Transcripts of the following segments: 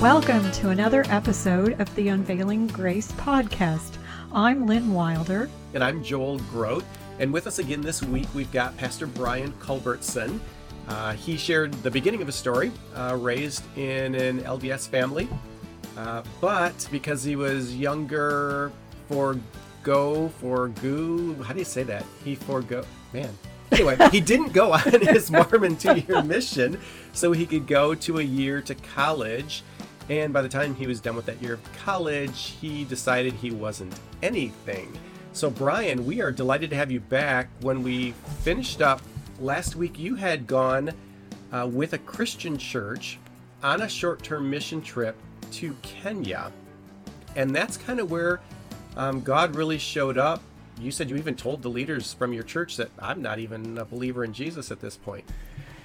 Welcome to another episode of the Unveiling Grace podcast. I'm Lynn Wilder. And I'm Joel Groat. And with us again this week, we've got Pastor Brian Culbertson. Uh, he shared the beginning of a story, uh, raised in an LDS family, uh, but because he was younger, forgo, forgo, how do you say that? He forgo, man. Anyway, he didn't go on his Mormon two year mission so he could go to a year to college. And by the time he was done with that year of college, he decided he wasn't anything. So, Brian, we are delighted to have you back. When we finished up last week, you had gone uh, with a Christian church on a short term mission trip to Kenya. And that's kind of where um, God really showed up. You said you even told the leaders from your church that I'm not even a believer in Jesus at this point.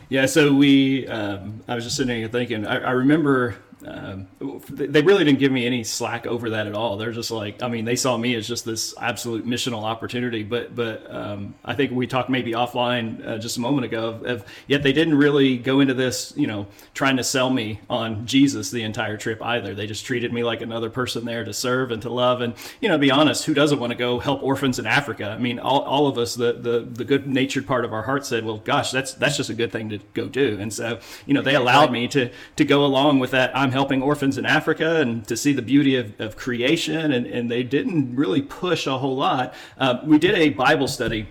Yeah, so we, um, I was just sitting here thinking, I, I remember um, they really didn't give me any slack over that at all. They're just like, I mean, they saw me as just this absolute missional opportunity. But but um, I think we talked maybe offline uh, just a moment ago. Of, of, yet they didn't really go into this, you know, trying to sell me on Jesus the entire trip either. They just treated me like another person there to serve and to love. And you know, to be honest, who doesn't want to go help orphans in Africa? I mean, all, all of us, the the the good natured part of our heart said, well, gosh, that's that's just a good thing to go do. And so you know, they allowed me to to go along with that. I'm helping orphans in Africa and to see the beauty of, of creation. And, and they didn't really push a whole lot. Uh, we did a Bible study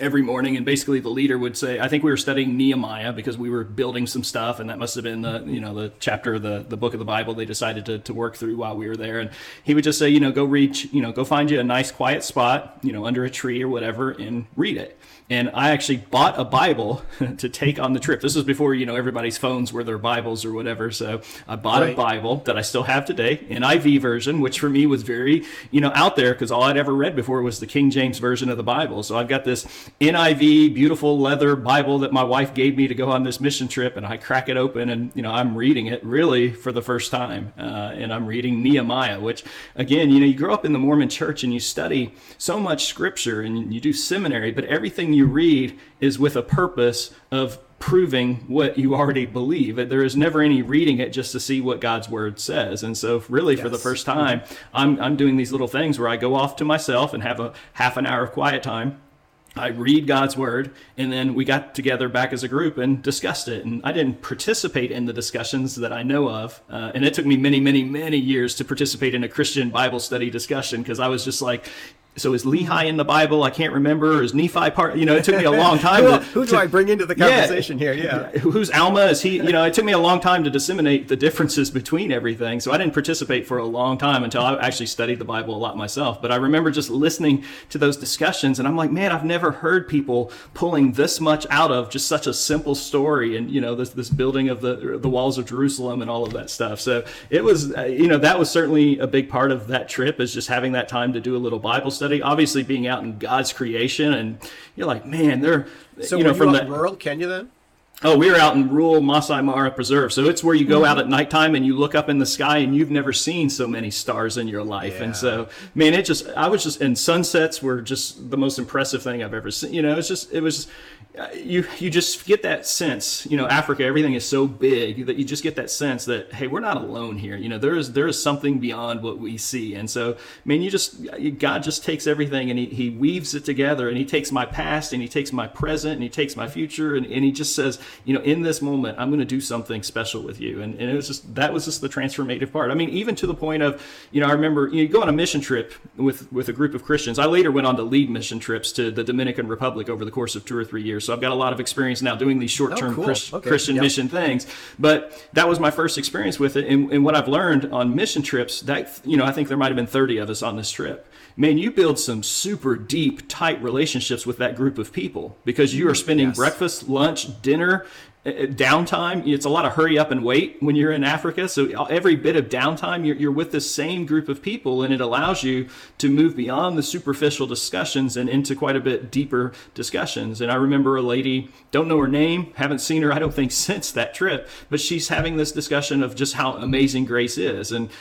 every morning and basically the leader would say i think we were studying nehemiah because we were building some stuff and that must have been the you know the chapter of the, the book of the bible they decided to, to work through while we were there and he would just say you know go reach you know go find you a nice quiet spot you know under a tree or whatever and read it and I actually bought a Bible to take on the trip. This was before you know everybody's phones were their Bibles or whatever. So I bought right. a Bible that I still have today, NIV version, which for me was very you know out there because all I'd ever read before was the King James version of the Bible. So I've got this NIV beautiful leather Bible that my wife gave me to go on this mission trip, and I crack it open and you know I'm reading it really for the first time, uh, and I'm reading Nehemiah, which again you know you grow up in the Mormon Church and you study so much Scripture and you do seminary, but everything you read is with a purpose of proving what you already believe. There is never any reading it just to see what God's word says. And so, really, yes. for the first time, I'm, I'm doing these little things where I go off to myself and have a half an hour of quiet time. I read God's word, and then we got together back as a group and discussed it. And I didn't participate in the discussions that I know of. Uh, and it took me many, many, many years to participate in a Christian Bible study discussion because I was just like, so is Lehi in the Bible? I can't remember. Is Nephi part? You know, it took me a long time. who, to, who do to, I bring into the conversation yeah, here? Yeah. Who's Alma? Is he? You know, it took me a long time to disseminate the differences between everything. So I didn't participate for a long time until I actually studied the Bible a lot myself. But I remember just listening to those discussions, and I'm like, man, I've never heard people pulling this much out of just such a simple story, and you know, this this building of the the walls of Jerusalem and all of that stuff. So it was, uh, you know, that was certainly a big part of that trip is just having that time to do a little Bible study study. Obviously, being out in God's creation, and you're like, man, they're so you know from the rural Kenya then. Oh, we were out in rural Masai Mara Preserve. So it's where you go mm-hmm. out at nighttime and you look up in the sky and you've never seen so many stars in your life. Yeah. And so, man, it just, I was just, and sunsets were just the most impressive thing I've ever seen. You know, it's just, it was, uh, you you just get that sense you know africa everything is so big that you just get that sense that hey we're not alone here you know there is there is something beyond what we see and so man, you just god just takes everything and he, he weaves it together and he takes my past and he takes my present and he takes my future and, and he just says you know in this moment i'm going to do something special with you and, and it was just that was just the transformative part i mean even to the point of you know i remember you, know, you go on a mission trip with with a group of christians i later went on to lead mission trips to the dominican republic over the course of two or three years so I've got a lot of experience now doing these short term oh, cool. Christ, okay. Christian yep. mission things. But that was my first experience with it. And, and, what I've learned on mission trips, that, you know, I think there might have been 30 of us on this trip. Man, you build some super deep, tight relationships with that group of people because you are spending Yes. breakfast, lunch, dinner, uh, downtime. It's a lot of hurry up and wait when you're in Africa. So every bit of downtime, you're, you're with the same group of people, and it allows you to move beyond the superficial discussions and into quite a bit deeper discussions. And I remember a lady, don't know her name, haven't seen her, I don't think, since that trip, but she's having this discussion of just how amazing grace is. And uh,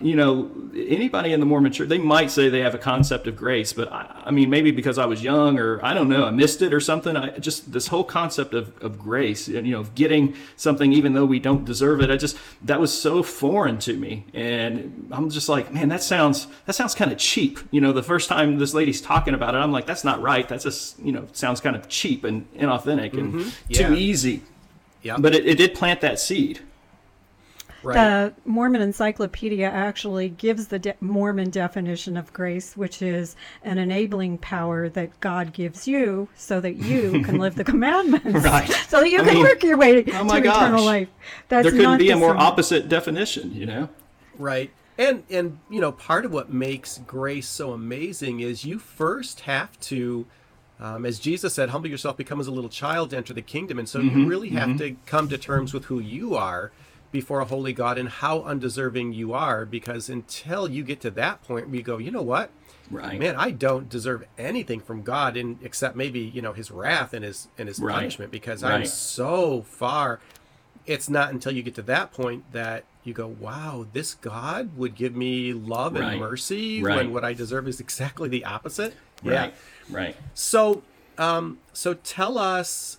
you know, anybody in the more mature, they might say they have a concept of grace, but I, I mean, maybe because I was young or I don't know, I missed it or something. I just, this whole concept of, of grace and, you know, of getting something even though we don't deserve it, I just, that was so foreign to me. And I'm just like, man, that sounds, that sounds kind of cheap. You know, the first time this lady's talking about it, I'm like, that's not right. That's just, you know, sounds kind of cheap and inauthentic and mm-hmm. Yeah. too easy. Yeah. But it, it did plant that seed. Right. The Mormon Encyclopedia actually gives the de- Mormon definition of grace, which is an enabling power that God gives you so that you can live the commandments. Right. So that you I can mean, work your way oh to my eternal gosh. life. That's there couldn't not be a more opposite definition, you know? Right. And and you know, part of what makes grace so amazing is you first have to um, as Jesus said, humble yourself, become as a little child to enter the kingdom. And so you really have to come to terms with who you are before a holy God and how undeserving you are. Because until you get to that point you go, you know what? Right. Man, I don't deserve anything from God in except maybe, you know, his wrath and his and his Right. punishment because I'm so far it's not until you get to that point that you go, wow, this God would give me love and mercy Right. when what I deserve is exactly the opposite. Right. Right. So, um, so tell us,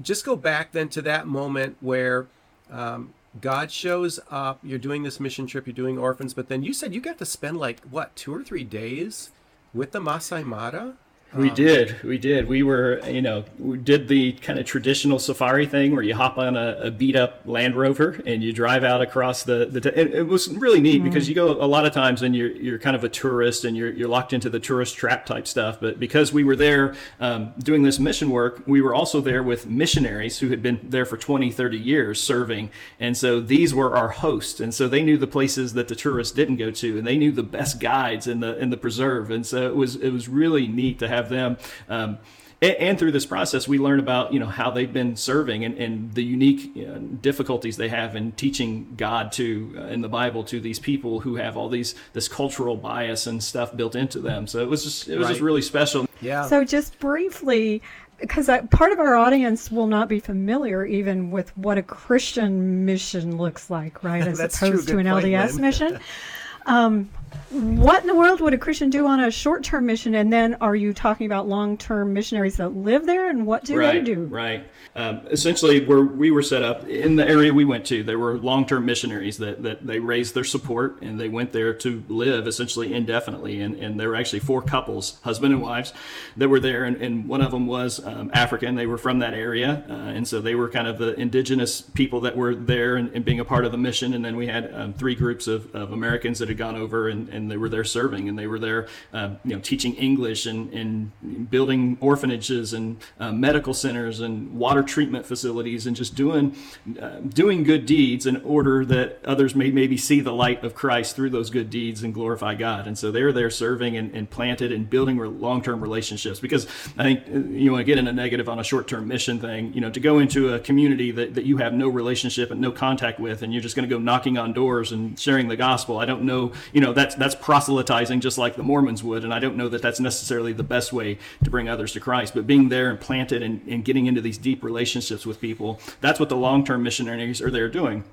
just go back then to that moment where um, God shows up. You're doing this mission trip. You're doing orphans, but then you said you got to spend like what two or three days with the Masai Mara. We did. We did. We were, you know, we did the kind of traditional safari thing where you hop on a, a beat up Land Rover and you drive out across the. the it, it was really neat because you go a lot of times and you're you're kind of a tourist and you're you're locked into the tourist trap type stuff. But because we were there um, doing this mission work, we were also there with missionaries who had been there for 20, 30 years serving, and so these were our hosts, and so they knew the places that the tourists didn't go to, and they knew the best guides in the in the preserve, and so it was it was really neat to have them. Um, and, and through this process, we learn about you know how they've been serving and, and the unique you know, difficulties they have in teaching God to uh, in the Bible to these people who have all these this cultural bias and stuff built into them. So it was just it was just really special. Yeah. So, just briefly, because part of our audience will not be familiar even with what a Christian mission looks like, right? As That's true. opposed to an point, LDS Lynn. mission. Um, what in the world would a Christian do on a short term mission? And then are you talking about long term missionaries that live there? And what do right, they do? Right. Um, essentially, where we were set up in the area we went to, there were long-term missionaries that, that they raised their support and they went there to live essentially indefinitely. And, and there were actually four couples, husband and wives, that were there. And, and one of them was um, African. They were from that area. Uh, and so they were kind of the indigenous people that were there and, and being a part of the mission. And then we had um, three groups of, of Americans that had gone over and, and they were there serving and they were there, um, you know, teaching English and, and building orphanages and uh, medical centers and water treatment facilities and just doing uh, doing good deeds in order that others may maybe see the light of Christ through those good deeds and glorify God. And so they're there serving and, and planted and building re- long-term relationships because I think uh, you want to get in a negative on a short-term mission thing, you know, to go into a community that, that you have no relationship and no contact with and you're just going to go knocking on doors and sharing the gospel. I don't know, you know, that's that's proselytizing just like the Mormons would and I don't know that that's necessarily the best way to bring others to Christ, but being there and planted and, and getting into these deep relationships with people, that's what the long-term missionaries are there doing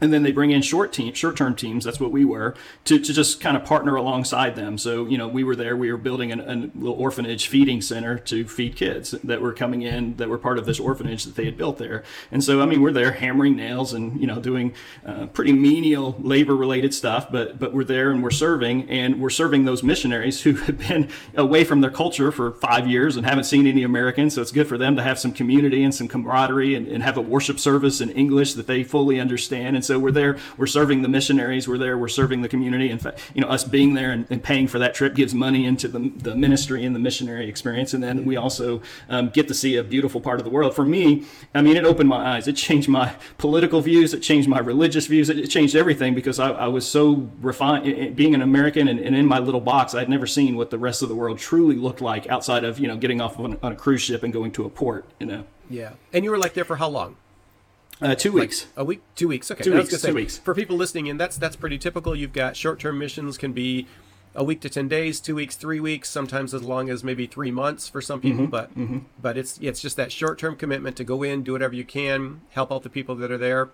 and then they bring in short team, short-term teams. That's what we were to, to just kind of partner alongside them. So you know, we were there. We were building an, a little orphanage feeding center to feed kids that were coming in that were part of this orphanage that they had built there. And so I mean, we're there hammering nails and you know doing uh, pretty menial labor-related stuff, but but we're there and we're serving and we're serving those missionaries who have been away from their culture for five years and haven't seen any Americans. So it's good for them to have some community and some camaraderie and, and have a worship service in English that they fully understand. And so we're there, we're serving the missionaries, we're there, we're serving the community. In fact, you know, us being there and, and paying for that trip gives money into the, the ministry and the missionary experience. And then we also um, get to see a beautiful part of the world. For me, I mean, it opened my eyes. It changed my political views. It changed my religious views. It, it changed everything because I, I was so refined, being an American and, and, in my little box, I'd never seen what the rest of the world truly looked like outside of, you know, getting off on, on a cruise ship and going to a port, you know. Yeah. And you were like there for how long? Uh, two weeks. Like a week, two weeks. Okay, two weeks. Say, two weeks. For people listening in, that's that's pretty typical. You've got short-term missions can be a week to ten days, two weeks, three weeks, sometimes as long as maybe three months for some people. Mm-hmm. But mm-hmm. but it's it's just that short-term commitment to go in, do whatever you can, help out the people that are there,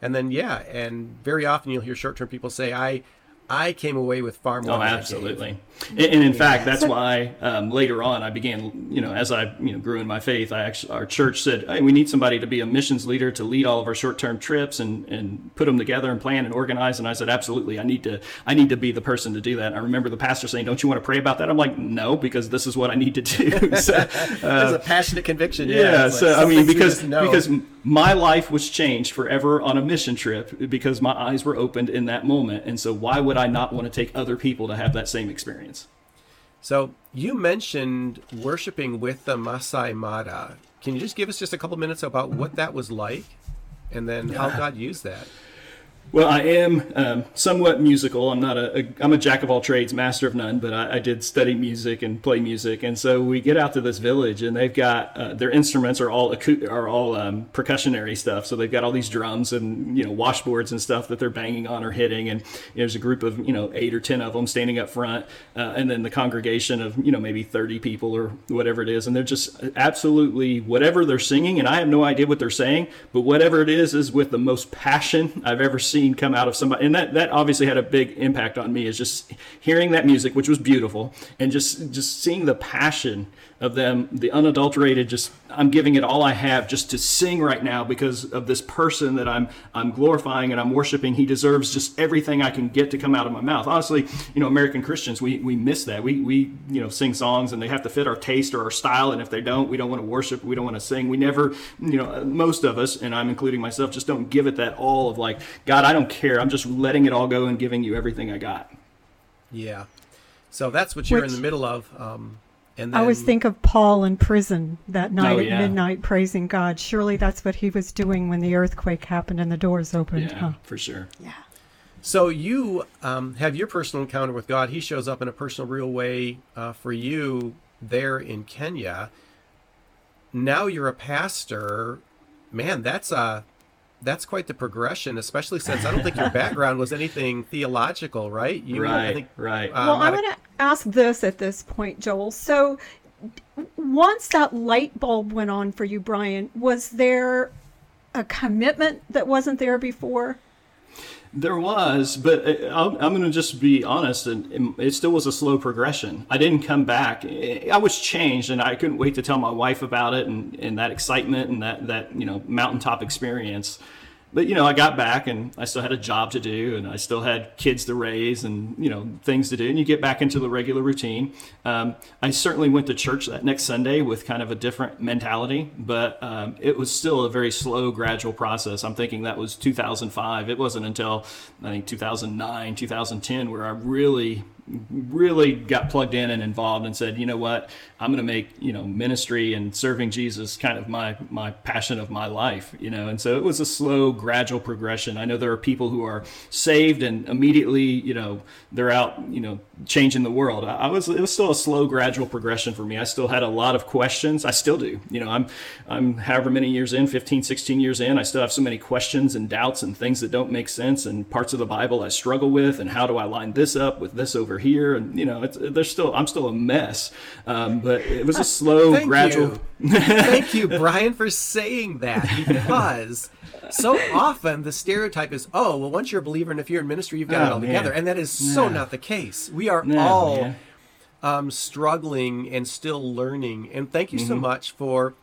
and then yeah, and very often you'll hear short-term people say, "I I came away with far more." Oh, absolutely. And, and, in fact, that's why um, later on I began, you know, as I you know grew in my faith, I actually our church said, "Hey, we need somebody to be a missions leader to lead all of our short-term trips and and put them together and plan and organize." And I said, "Absolutely, I need to I need to be the person to do that." And I remember the pastor saying, "Don't you want to pray about that?" I'm like, "No, because this is what I need to do." so, uh, There's a passionate conviction. Yeah. yeah so I mean, because because my life was changed forever on a mission trip because my eyes were opened in that moment, and so why would I not want to take other people to have that same experience? So you mentioned worshiping with the Masai Mara. Can you just give us just a couple minutes about what that was like, and then how God used that? Well, I am um, somewhat musical. I'm not a, a I'm a jack of all trades, master of none. But I, I, did study music and play music, and so we get out to this village, and they've got uh, their instruments are all are all um, percussionary stuff. So they've got all these drums and you know washboards and stuff that they're banging on or hitting, and there's a group of you know eight or ten of them standing up front, uh, and then the congregation of you know maybe 30 people or whatever it is, and they're just absolutely whatever they're singing, and I have no idea what they're saying, but whatever it is is with the most passion I've ever seen come out of somebody and that that obviously had a big impact on me is just hearing that music which was beautiful and just just seeing the passion of them the unadulterated just i'm giving it all i have just to sing right now because of this person that i'm i'm glorifying and i'm worshiping. He deserves just everything i can get to come out of my mouth. Honestly you know american christians we we miss that. We we you know sing songs and they have to fit our taste or our style. And if they don't we don't want to worship. We don't want to sing. We never you know most of us and i'm including myself just don't give it that all of like god i don't care. I'm just letting it all go and giving you everything i got. Yeah. So that's what you're Which, in the middle of um and then, I always think of Paul in prison that night oh, yeah. at midnight praising God. Surely that's what he was doing when the earthquake happened and the doors opened. Yeah, huh? for sure. Yeah. So you um, have your personal encounter with God. He shows up in a personal, real way uh, for you there in Kenya. Now you're a pastor. Man, that's a that's quite the progression, especially since I don't think your background was anything theological, right? You, right, think, right. Um, well, I want to ask this at this point, Joel. So, once that light bulb went on for you, Brian, was there a commitment that wasn't there before? There was, but uh, I'm going to just be honest, and it still was a slow progression. I didn't come back. I was changed, and I couldn't wait to tell my wife about it, and, and that excitement and that that you know mountaintop experience but you know, I got back and I still had a job to do, and I still had kids to raise, and you know, things to do. And you get back into the regular routine. Um, I certainly went to church that next Sunday with kind of a different mentality, but um, it was still a very slow, gradual process. I'm thinking that was 2005. It wasn't until I think 2009, 2010 where I really really got plugged in and involved and said, you know what, I'm going to make you know ministry and serving Jesus kind of my my passion of my life, you know. And so it was a slow, gradual progression. I know there are people who are saved and immediately, you know, they're out, you know, changing the world. I, was it was still a slow, gradual progression for me. I still had a lot of questions. I still do. You know, I'm I'm however many years in, 15, 16 years in, I still have so many questions and doubts and things that don't make sense and parts of the Bible I struggle with and how do I line this up with this over here and you know, it's there's still I'm still a mess. Um, but it was a slow, Thank gradual. You. Thank you, Brian, for saying that because so often the stereotype is, oh, well, once you're a believer and if you're in ministry, you've got oh, it all man. together, and that is so not the case. We are no, all um, struggling and still learning. And thank you mm-hmm. so much for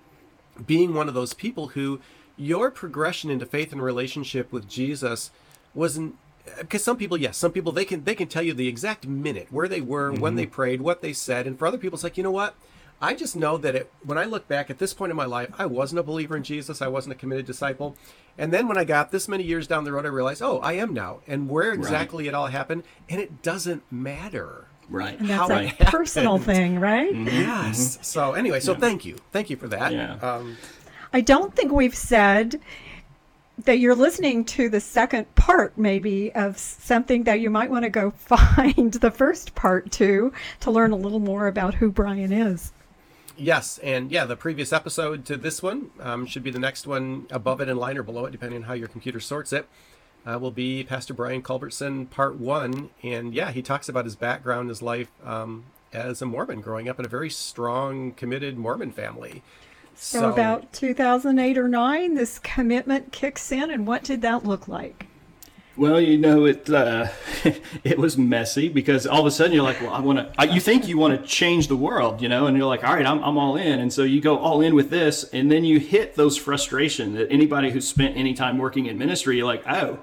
being one of those people who your progression into faith and relationship with Jesus wasn't because some people yes some people they can they can tell you the exact minute where they were mm-hmm. when they prayed what they said and for other people it's like you know what I just know that it, when I look back at this point in my life, I wasn't a believer in Jesus. I wasn't a committed disciple. And then when I got this many years down the road, I realized, oh, I am now. And where exactly right. it all happened, and it doesn't matter. Right. And that's How a personal thing, right? Mm-hmm. Yes. Mm-hmm. So anyway, so yeah. thank you, thank you for that. Yeah. Um, I don't think we've said that you're listening to the second part maybe of something that you might want to go find the first part to to learn a little more about who Brian is. Yes, and yeah, the previous episode to this one um, should be the next one above it in line or below it, depending on how your computer sorts it. Uh, will be Pastor Brian Culbertson, part one, and yeah, he talks about his background, his life um, as a Mormon, growing up in a very strong, committed Mormon family. So, so about 2008 or 9, this commitment kicks in, and what did that look like? Well, you know, it uh, it was messy because all of a sudden you're like, well, I want to. You think you want to change the world, you know, and you're like, all right, I'm I'm all in, and so you go all in with this, and then you hit those frustration that anybody who's spent any time working in ministry, you're like, oh,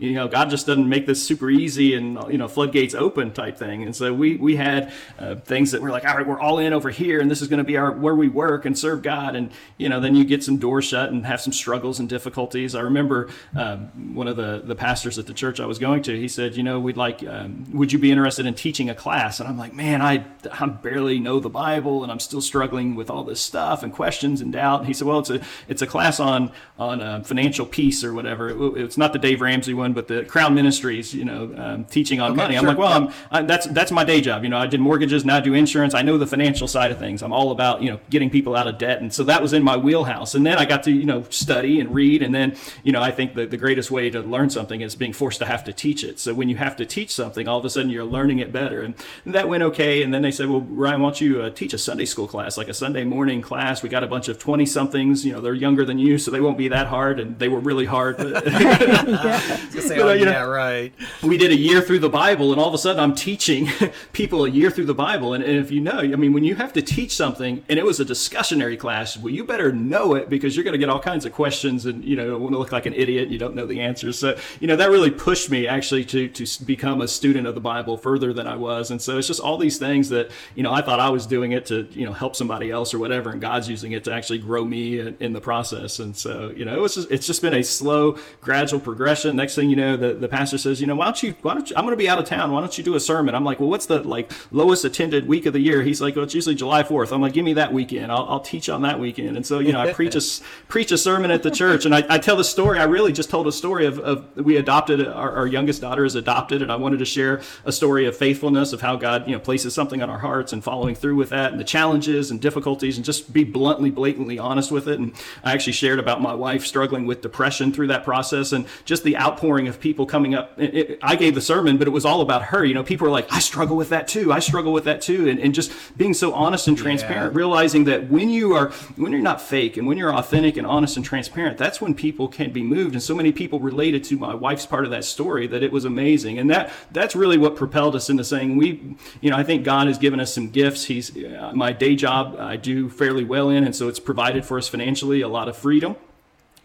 you know, God just doesn't make this super easy and you know floodgates open type thing. And so we we had uh, things that were like, all right, we're all in over here, and this is going to be our where we work and serve God. And you know, then you get some doors shut and have some struggles and difficulties. I remember um, one of the the pastors at the church I was going to. He said, you know, we'd like, um, would you be interested in teaching a class? And I'm like, man, I I barely know the Bible, and I'm still struggling with all this stuff and questions and doubt. And he said, well, it's a it's a class on on uh, financial peace or whatever. It, it's not the Dave Ramsey one one, but the Crown Ministries, you know, um, teaching on okay, money. I'm like, well, I'm, I, that's that's my day job. You know, I did mortgages, now I do insurance. I know the financial side of things. I'm all about you know getting people out of debt, and so that was in my wheelhouse. And then I got to you know study and read, and then you know I think that the greatest way to learn something is being forced to have to teach it. So when you have to teach something, all of a sudden you're learning it better, and that went okay. And then they said, well, Ryan, why don't you uh, teach a Sunday school class, like a Sunday morning class? We got a bunch of twenty somethings. You know, they're younger than you, so they won't be that hard, and they were really hard. But, yeah. Say, but, uh, you know, yeah, right. We did a year through the Bible, and all of a sudden I'm teaching people a year through the Bible. And, and if you know, I mean, when you have to teach something, and it was a discussionary class, well, you better know it because you're going to get all kinds of questions, and you know, want to look like an idiot. You don't know the answers, so you know that really pushed me actually to to become a student of the Bible further than I was. And so it's just all these things that you know I thought I was doing it to you know help somebody else or whatever, and God's using it to actually grow me in, in the process. And so you know, it was just, it's just been a slow, gradual progression. Next thing you know, the the pastor says, you know, why don't you, why don't you, I'm going to be out of town. Why don't you do a sermon? I'm like, well, what's the like lowest attended week of the year? He's like, well, it's usually July 4th. I'm like, give me that weekend. I'll, I'll teach on that weekend. And so, you know, I preach a, preach a sermon at the church and I, I tell the story. I really just told a story of, of we adopted, our, our youngest daughter is adopted. And I wanted to share a story of faithfulness of how God, you know, places something on our hearts and following through with that and the challenges and difficulties and just be bluntly, blatantly honest with it. And I actually shared about my wife struggling with depression through that process and just the outpouring of people coming up. It, I gave the sermon, but it was all about her. You know, people were like, I struggle with that too. I struggle with that too. And, and just being so honest and transparent, yeah. realizing that when you are, when you're not fake and when you're authentic and honest and transparent, that's when people can be moved. And so many people related to my wife's part of that story that it was amazing. And that, that's really what propelled us into saying we, you know, I think God has given us some gifts. He's, uh, my day job I do fairly well in. And so it's provided for us financially a lot of freedom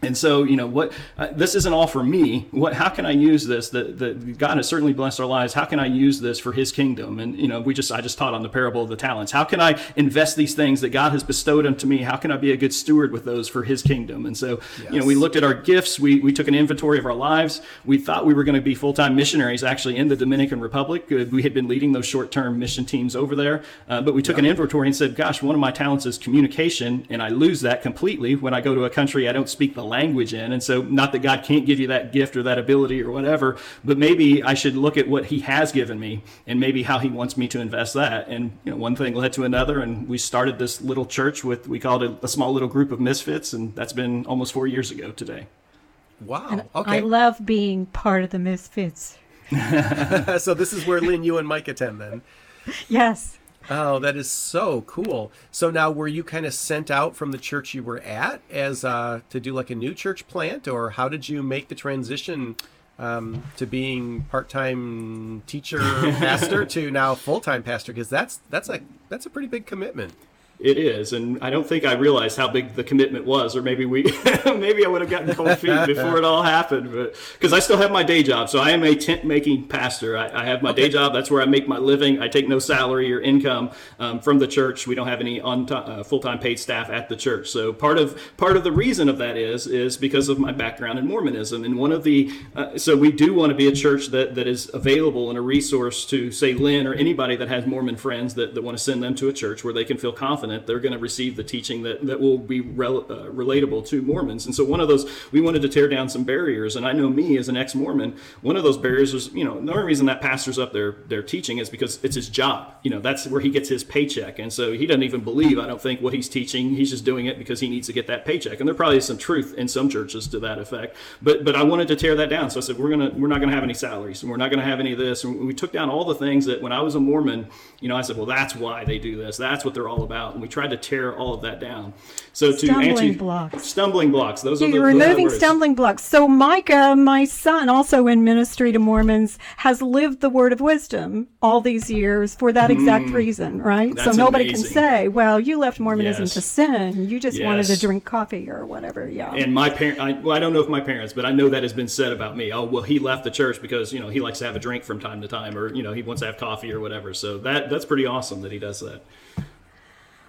and so, you know, what uh, this isn't all for me. What, how can I use this? That the, God has certainly blessed our lives. How can I use this for His kingdom? And you know, we just I just taught on the parable of the talents. How can I invest these things that God has bestowed unto me? How can I be a good steward with those for His kingdom? And so, yes. you know, we looked at our gifts. We we took an inventory of our lives. We thought we were going to be full time missionaries actually in the Dominican Republic. Uh, we had been leading those short term mission teams over there, uh, but we took an inventory and said, "Gosh, one of my talents is communication, and I lose that completely when I go to a country I don't speak the language in. And so, not that God can't give you that gift or that ability or whatever, but maybe I should look at what He has given me and maybe how He wants me to invest that. And you know, one thing led to another, and we started this little church with we called it a small little group of misfits, and that's been almost four years ago today. Wow. And okay. I love being part of the misfits. so this is where Lynn, you and Mike attend then. Yes. Oh, that is so cool. So now, were you kind of sent out from the church you were at as uh, to do like a new church plant, or how did you make the transition um, to being part-time teacher pastor to now full-time pastor? Because that's that's a that's a pretty big commitment. It is, and I don't think I realized how big the commitment was, or maybe we, maybe I would have gotten cold feet before it all happened. But because I still have my day job, so I am a tent making pastor. I, I have my okay. day job. That's where I make my living. I take no salary or income um, from the church. We don't have any on uh, full time paid staff at the church. So part of part of the reason of that is is because of my background in Mormonism, and one of the uh, so we do want to be a church that that is available and a resource to say Lynn or anybody that has Mormon friends that, that want to send them to a church where they can feel confident confident they're going to receive the teaching that, that will be rel- uh, relatable to Mormons. And so one of those, we wanted to tear down some barriers. And I know me as an ex Mormon, one of those barriers was, you know, the only reason that pastor's up there, they're teaching is because it's his job. You know, that's where he gets his paycheck. And so he doesn't even believe, I don't think, what he's teaching. He's just doing it because he needs to get that paycheck. And there probably is some truth in some churches to that effect. But but I wanted to tear that down. So I said, we're gonna we're not gonna have any salaries and we're not gonna have any of this. And we took down all the things that when I was a Mormon, you know, I said, well, that's why they do this. That's what they're all about. And we tried to tear all of that down. So to stumbling answer blocks. stumbling blocks. Those yeah, are the, you're removing stumbling blocks. So Micah, my son, also in ministry to Mormons, has lived the word of wisdom all these years for that exact mm, reason, right? So nobody amazing. can say, "Well, you left Mormonism yes. to sin. You just yes. wanted to drink coffee or whatever." Yeah. And my parent, I, well, I don't know if my parents, but I know that has been said about me. Oh, well, he left the church because you know he likes to have a drink from time to time, or you know he wants to have coffee or whatever. So that that's pretty awesome that he does that.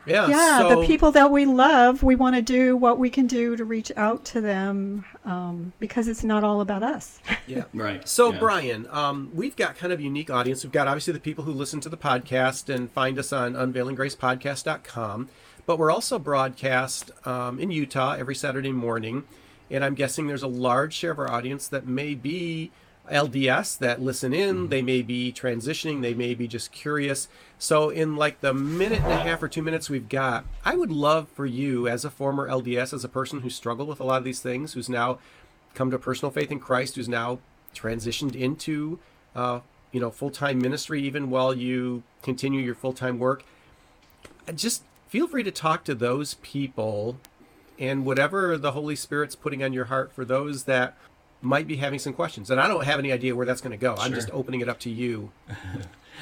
Yeah, yeah. So... The people that we love, we want to do what we can do to reach out to them um, because it's not all about us. yeah, right. So yeah. Brian, um, we've got kind of a unique audience. We've got obviously the people who listen to the podcast and find us on unveilinggracepodcast.com, but we're also broadcast um, in Utah every Saturday morning, and I'm guessing there's a large share of our audience that may be LDS that listen in. Mm-hmm. They may be transitioning. They may be just curious. So, in like the minute and a half or two minutes we've got, I would love for you, as a former LDS, as a person who struggled with a lot of these things, who's now come to personal faith in Christ, who's now transitioned into, uh, you know, full time ministry, even while you continue your full time work. Just feel free to talk to those people and whatever the Holy Spirit's putting on your heart for those that might be having some questions. And I don't have any idea where that's going to go. Sure. I'm just opening it up to you.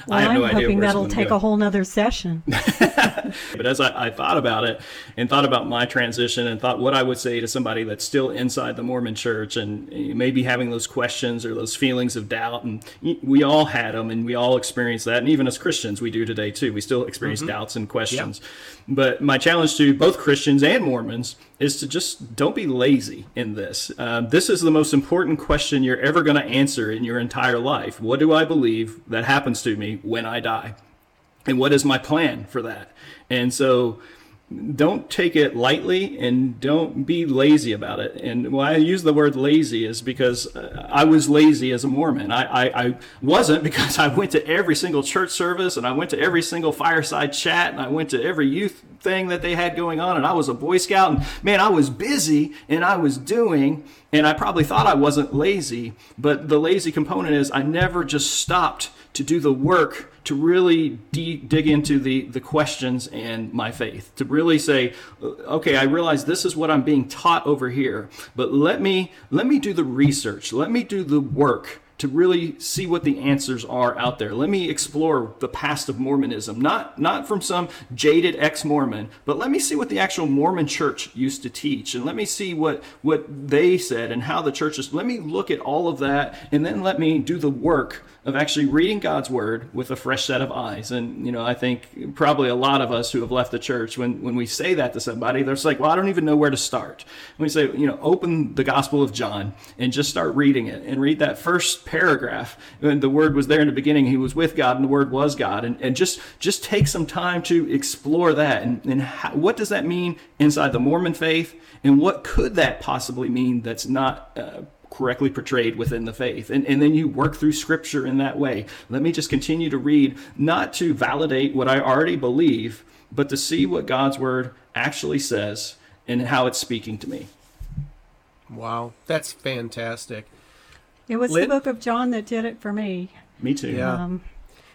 Well, I have I'm no hoping that'll take a whole nother session. but as I, I, thought about it and thought about my transition and thought what I would say to somebody that's still inside the Mormon church and maybe having those questions or those feelings of doubt, and we all had them and we all experience that. And even as Christians, we do today too. We still experience mm-hmm. doubts and questions. But my challenge to both Christians and Mormons is to just don't be lazy in this. Uh, this is the most important question you're ever going to answer in your entire life. What do I believe that happens to me when I die? And what is my plan for that? And so don't take it lightly and don't be lazy about it. And why I use the word lazy is because uh, I was lazy as a Mormon. I, I, I, wasn't because I went to every single church service and I went to every single fireside chat and I went to every youth thing that they had going on and I was a Boy Scout and man, I was busy and I was doing and I probably thought I wasn't lazy, but the lazy component is I never just stopped to do the work to really de- dig into the, the questions and my faith, to really say, okay, I realize this is what I'm being taught over here, but let me let me do the research, let me do the work to really see what the answers are out there. Let me explore the past of Mormonism, not not from some jaded ex-Mormon, but let me see what the actual Mormon church used to teach and let me see what what they said and how the churches let me look at all of that and then let me do the work of actually reading God's word with a fresh set of eyes. And, you know, I think probably a lot of us who have left the church, when, when we say that to somebody, they're like, well, I don't even know where to start. When we say, you know, open the Gospel of John and just start reading it and read that first paragraph. And the word was there in the beginning. He was with God and the word was God. And, and just, just take some time to explore that. And, and how, what does that mean inside the Mormon faith? And what could that possibly mean that's not uh, correctly portrayed within the faith. And, and then you work through scripture in that way. Let me just continue to read, not to validate what I already believe, but to see what God's word actually says and how it's speaking to me. Wow, that's fantastic. It was Lynn? the book of John that did it for me. Me too. Yeah. Um,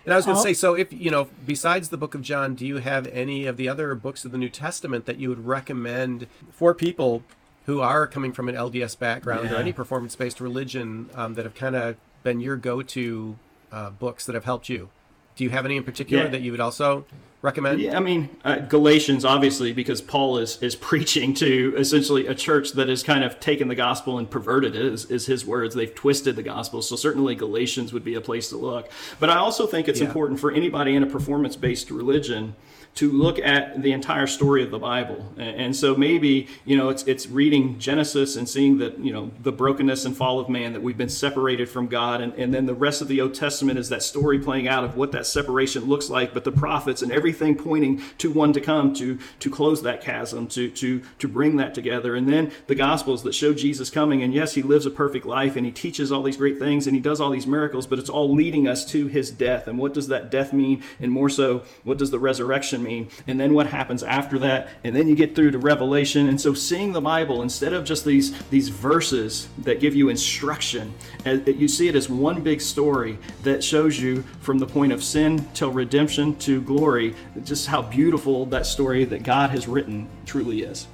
and I was going to say, so if you know, besides the Book of John, do you have any of the other books of the New Testament that you would recommend for people who are coming from an LDS background yeah. or any performance based religion um, that have kind of been your go to uh, books that have helped you? Do you have any in particular Yeah. that you would also recommend? Yeah, I mean uh, Galatians, obviously, because Paul is is preaching to essentially a church that has kind of taken the gospel and perverted it, is, is his words. They've twisted the gospel, so certainly Galatians would be a place to look. But I also think it's Yeah. important for anybody in a performance based religion to look at the entire story of the Bible. And, so maybe, you know, it's it's reading Genesis and seeing that, you know, the brokenness and fall of man, that we've been separated from God. And, and then the rest of the Old Testament is that story playing out of what that separation looks like, but the prophets and everything pointing to one to come to to close that chasm, to to to bring that together. And then the gospels that show Jesus coming. And yes, he lives a perfect life and he teaches all these great things and he does all these miracles, but it's all leading us to his death. And what does that death mean? And more so, what does the resurrection mean? And then what happens after that? And then you get through to Revelation. And so seeing the Bible instead of just these these verses that give you instruction, you see it as one big story that shows you from the point of sin till redemption to glory, just how beautiful that story that God has written truly is.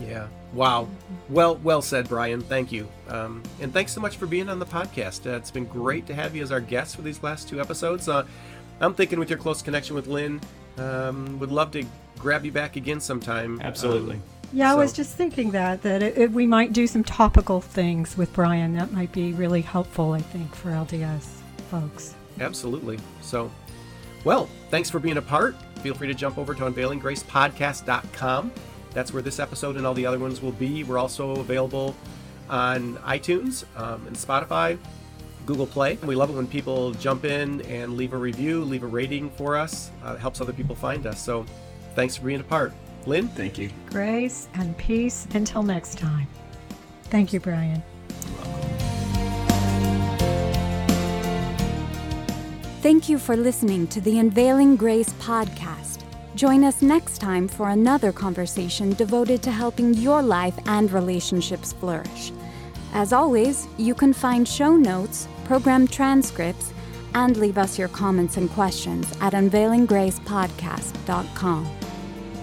Yeah. Wow. Well, well said, Brian. Thank you. Um, and thanks so much for being on the podcast. Uh, it's been great to have you as our guest for these last two episodes. Uh, I'm thinking with your close connection with Lynn, um, would love to grab you back again sometime. Absolutely. Um, Yeah, I was just thinking that that it, it- we might do some topical things with Brian. That might be really helpful, I think, for LDS folks. Absolutely. So, well, thanks for being a part. Feel free to jump over to unveilinggracepodcast.com. That's where this episode and all the other ones will be. We're also available on iTunes um, and Spotify, Google Play. We love it when people jump in and leave a review, leave a rating for us. Uh, it helps other people find us. So, thanks for being a part. Lynn? Thank you. Grace and peace until next time. Thank you, Brian. Thank you for listening to the Unveiling Grace podcast. Join us next time for another conversation devoted to helping your life and relationships flourish. As always, you can find show notes, program transcripts, and leave us your comments and questions at unveilinggracepodcast.com.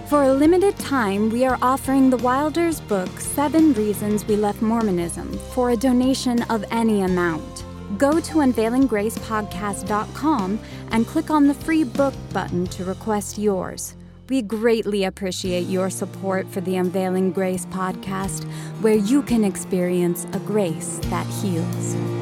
For a limited time, we are offering the Wilders book, Seven Reasons We Left Mormonism, for a donation of any amount. Go to unveilinggracepodcast.com and click on the free book button to request yours. We greatly appreciate your support for the Unveiling Grace podcast, where you can experience a grace that heals.